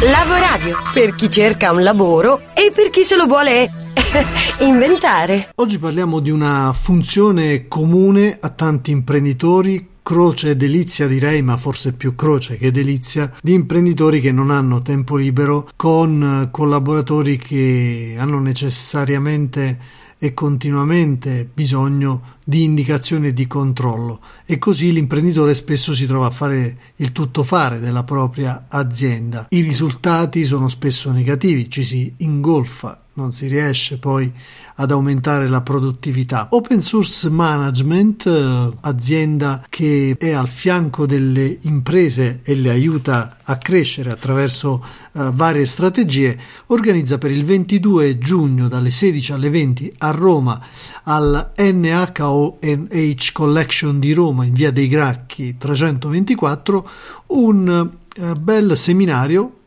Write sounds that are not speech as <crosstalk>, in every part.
Lavoradio, per chi cerca un lavoro e per chi se lo vuole <laughs> inventare. Oggi parliamo di una funzione comune a tanti imprenditori croce e delizia direi, ma forse più croce che delizia, di imprenditori che non hanno tempo libero con collaboratori che hanno necessariamente e continuamente bisogno di indicazione e di controllo e così l'imprenditore spesso si trova a fare il tuttofare della propria azienda. I risultati sono spesso negativi, ci si ingolfa non si riesce poi ad aumentare la produttività. Open Source Management, eh, azienda che è al fianco delle imprese e le aiuta a crescere attraverso uh, varie strategie, organizza per il 22 giugno dalle 16 alle 20 a Roma al NHONH Collection di Roma in via dei Gracchi 324 un uh, bel seminario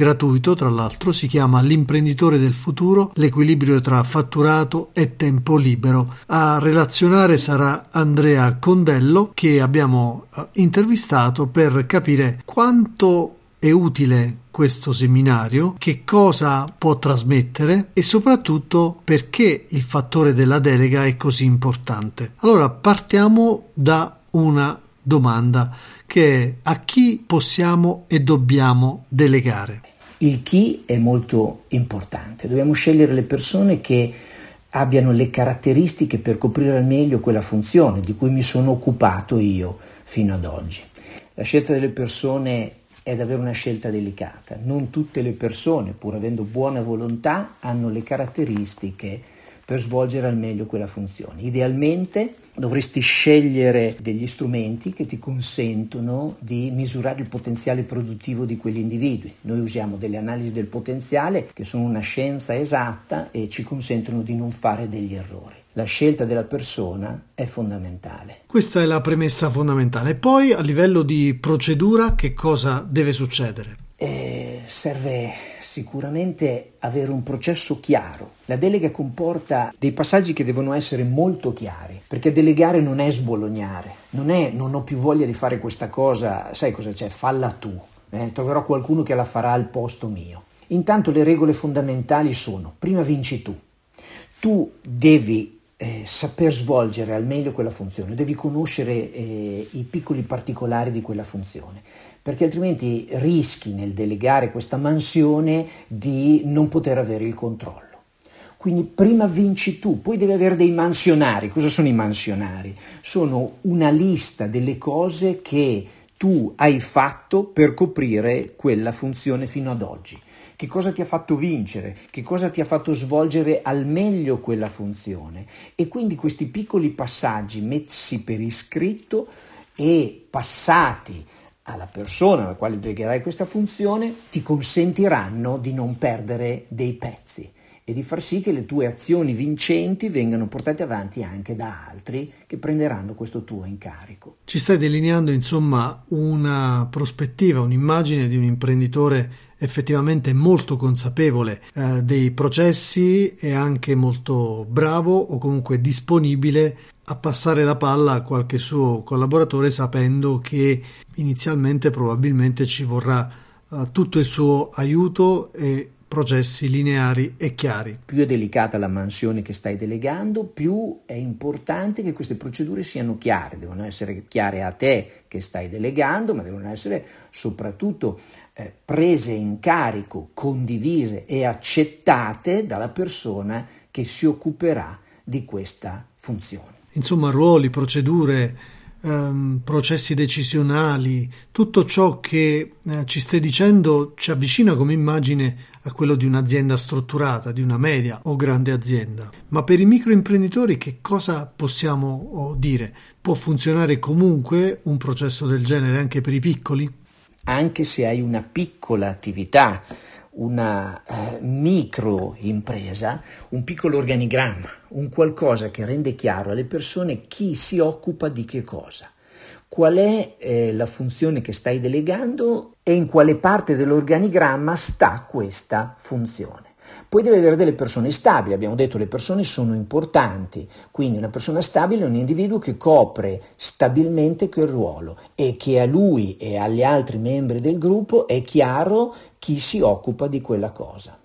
gratuito tra l'altro, si chiama L'imprenditore del futuro, l'equilibrio tra fatturato e tempo libero. A relazionare sarà Andrea Condello che abbiamo eh, intervistato per capire quanto è utile questo seminario, che cosa può trasmettere e soprattutto perché il fattore della delega è così importante. Allora partiamo da una domanda che è a chi possiamo e dobbiamo delegare. Il chi è molto importante, dobbiamo scegliere le persone che abbiano le caratteristiche per coprire al meglio quella funzione di cui mi sono occupato io fino ad oggi. La scelta delle persone è davvero una scelta delicata. Non tutte le persone, pur avendo buona volontà, hanno le caratteristiche per svolgere al meglio quella funzione. Idealmente dovresti scegliere degli strumenti che ti consentono di misurare il potenziale produttivo di quegli individui. Noi usiamo delle analisi del potenziale che sono una scienza esatta e ci consentono di non fare degli errori. La scelta della persona è fondamentale. Questa è la premessa fondamentale. Poi a livello di procedura che cosa deve succedere? Eh, serve sicuramente avere un processo chiaro. La delega comporta dei passaggi che devono essere molto chiari, perché delegare non è sbolognare, non è non ho più voglia di fare questa cosa, sai cosa c'è? Falla tu, eh? troverò qualcuno che la farà al posto mio. Intanto le regole fondamentali sono, prima vinci tu, tu devi eh, saper svolgere al meglio quella funzione, devi conoscere eh, i piccoli particolari di quella funzione perché altrimenti rischi nel delegare questa mansione di non poter avere il controllo. Quindi prima vinci tu, poi devi avere dei mansionari. Cosa sono i mansionari? Sono una lista delle cose che tu hai fatto per coprire quella funzione fino ad oggi. Che cosa ti ha fatto vincere? Che cosa ti ha fatto svolgere al meglio quella funzione? E quindi questi piccoli passaggi messi per iscritto e passati alla persona alla quale delegherai questa funzione ti consentiranno di non perdere dei pezzi e di far sì che le tue azioni vincenti vengano portate avanti anche da altri che prenderanno questo tuo incarico. Ci stai delineando insomma una prospettiva, un'immagine di un imprenditore effettivamente molto consapevole eh, dei processi e anche molto bravo o comunque disponibile a passare la palla a qualche suo collaboratore sapendo che inizialmente probabilmente ci vorrà uh, tutto il suo aiuto e processi lineari e chiari. Più è delicata la mansione che stai delegando, più è importante che queste procedure siano chiare, devono essere chiare a te che stai delegando, ma devono essere soprattutto eh, prese in carico, condivise e accettate dalla persona che si occuperà di questa funzione. Insomma, ruoli, procedure, ehm, processi decisionali, tutto ciò che eh, ci stai dicendo ci avvicina come immagine a quello di un'azienda strutturata, di una media o grande azienda. Ma per i microimprenditori che cosa possiamo oh, dire? Può funzionare comunque un processo del genere anche per i piccoli? Anche se hai una piccola attività, una eh, micro impresa, un piccolo organigramma, un qualcosa che rende chiaro alle persone chi si occupa di che cosa, qual è eh, la funzione che stai delegando e in quale parte dell'organigramma sta questa funzione. Poi deve avere delle persone stabili, abbiamo detto le persone sono importanti, quindi una persona stabile è un individuo che copre stabilmente quel ruolo e che a lui e agli altri membri del gruppo è chiaro chi si occupa di quella cosa.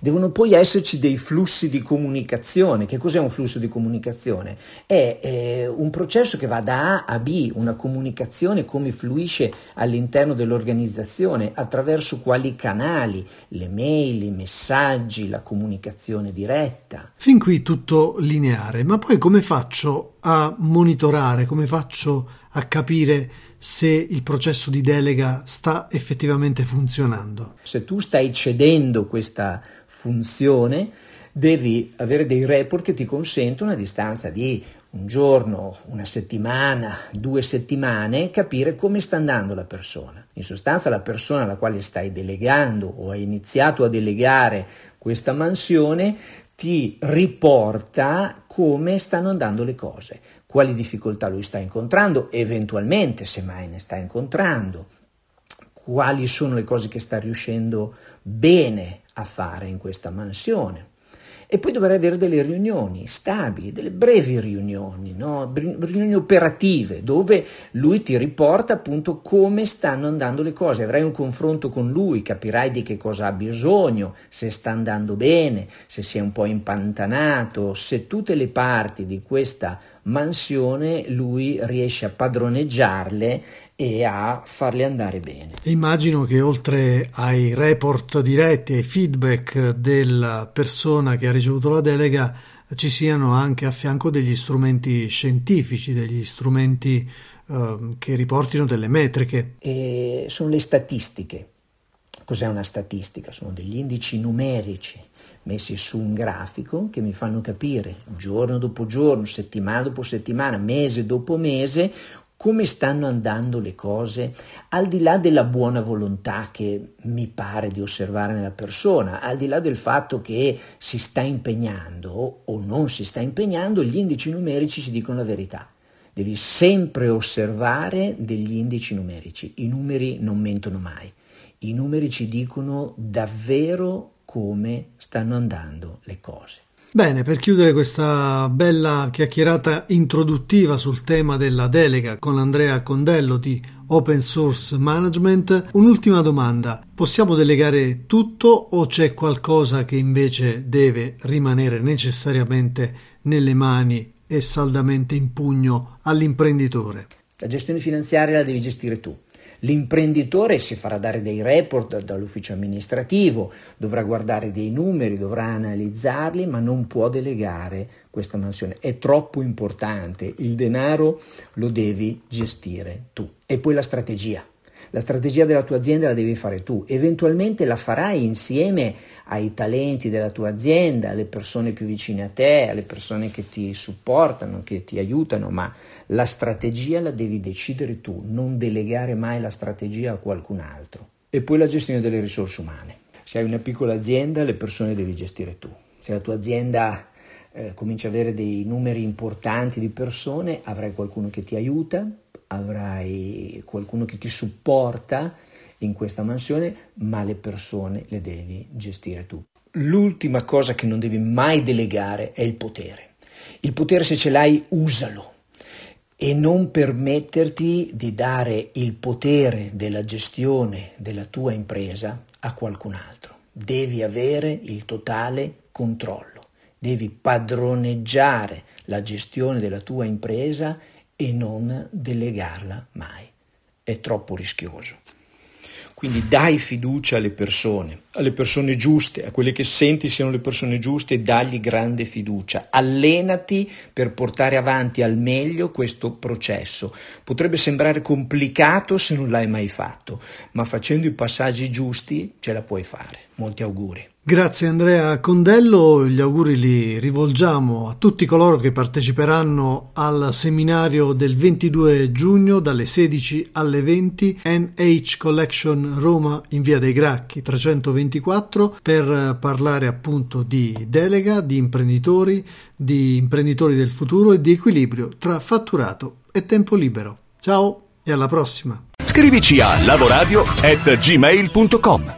Devono poi esserci dei flussi di comunicazione. Che cos'è un flusso di comunicazione? È, è, un processo che va da A a B, una comunicazione come fluisce all'interno dell'organizzazione, attraverso quali canali, le mail, i messaggi, la comunicazione diretta. Fin qui tutto lineare, ma poi come faccio a monitorare, come faccio a capire se il processo di delega sta effettivamente funzionando. Se tu stai cedendo questa funzione, devi avere dei report che ti consentono a distanza di un giorno, una settimana, due settimane, capire come sta andando la persona. In sostanza la persona alla quale stai delegando o hai iniziato a delegare questa mansione ti riporta come stanno andando le cose, quali difficoltà lui sta incontrando, eventualmente se mai ne sta incontrando, quali sono le cose che sta riuscendo bene a fare in questa mansione. E poi dovrai avere delle riunioni stabili, delle brevi riunioni, no? riunioni operative, dove lui ti riporta appunto come stanno andando le cose. Avrai un confronto con lui, capirai di che cosa ha bisogno, se sta andando bene, se si è un po' impantanato, se tutte le parti di questa mansione lui riesce a padroneggiarle e a farle andare bene. Immagino che oltre ai report diretti, ai feedback della persona che ha ricevuto la delega, ci siano anche a fianco degli strumenti scientifici, degli strumenti eh, che riportino delle metriche. E sono le statistiche. Cos'è una statistica? Sono degli indici numerici messi su un grafico che mi fanno capire giorno dopo giorno, settimana dopo settimana, mese dopo mese come stanno andando le cose, al di là della buona volontà che mi pare di osservare nella persona, al di là del fatto che si sta impegnando o non si sta impegnando, gli indici numerici ci dicono la verità. Devi sempre osservare degli indici numerici. I numeri non mentono mai. I numeri ci dicono davvero come stanno andando le cose. Bene, per chiudere questa bella chiacchierata introduttiva sul tema della delega con Andrea Condello di Open Source Management, un'ultima domanda. Possiamo delegare tutto o c'è qualcosa che invece deve rimanere necessariamente nelle mani e saldamente in pugno all'imprenditore? La gestione finanziaria la devi gestire tu. L'imprenditore si farà dare dei report dall'ufficio amministrativo, dovrà guardare dei numeri, dovrà analizzarli, ma non può delegare questa mansione. È troppo importante, il denaro lo devi gestire tu. E poi la strategia. La strategia della tua azienda la devi fare tu, eventualmente la farai insieme ai talenti della tua azienda, alle persone più vicine a te, alle persone che ti supportano, che ti aiutano, ma la strategia la devi decidere tu, non delegare mai la strategia a qualcun altro. E poi la gestione delle risorse umane. Se hai una piccola azienda, le persone devi gestire tu. Se la tua azienda eh, comincia ad avere dei numeri importanti di persone, avrai qualcuno che ti aiuta, avrai qualcuno che ti supporta in questa mansione, ma le persone le devi gestire tu. L'ultima cosa che non devi mai delegare è il potere. Il potere se ce l'hai, usalo e non permetterti di dare il potere della gestione della tua impresa a qualcun altro. Devi avere il totale controllo, devi padroneggiare la gestione della tua impresa e non delegarla mai. È troppo rischioso. Quindi dai fiducia alle persone, alle persone giuste, a quelle che senti siano le persone giuste, dagli grande fiducia. Allenati per portare avanti al meglio questo processo. Potrebbe sembrare complicato se non l'hai mai fatto, ma facendo i passaggi giusti ce la puoi fare. Molti auguri. Grazie Andrea Condello, gli auguri li rivolgiamo a tutti coloro che parteciperanno al seminario del 22 giugno dalle 16 alle 20 NH Collection Roma in via dei Gracchi 324 per parlare appunto di delega, di imprenditori, di imprenditori del futuro e di equilibrio tra fatturato e tempo libero. Ciao e alla prossima! Scrivici a lavoradio@gmail.com.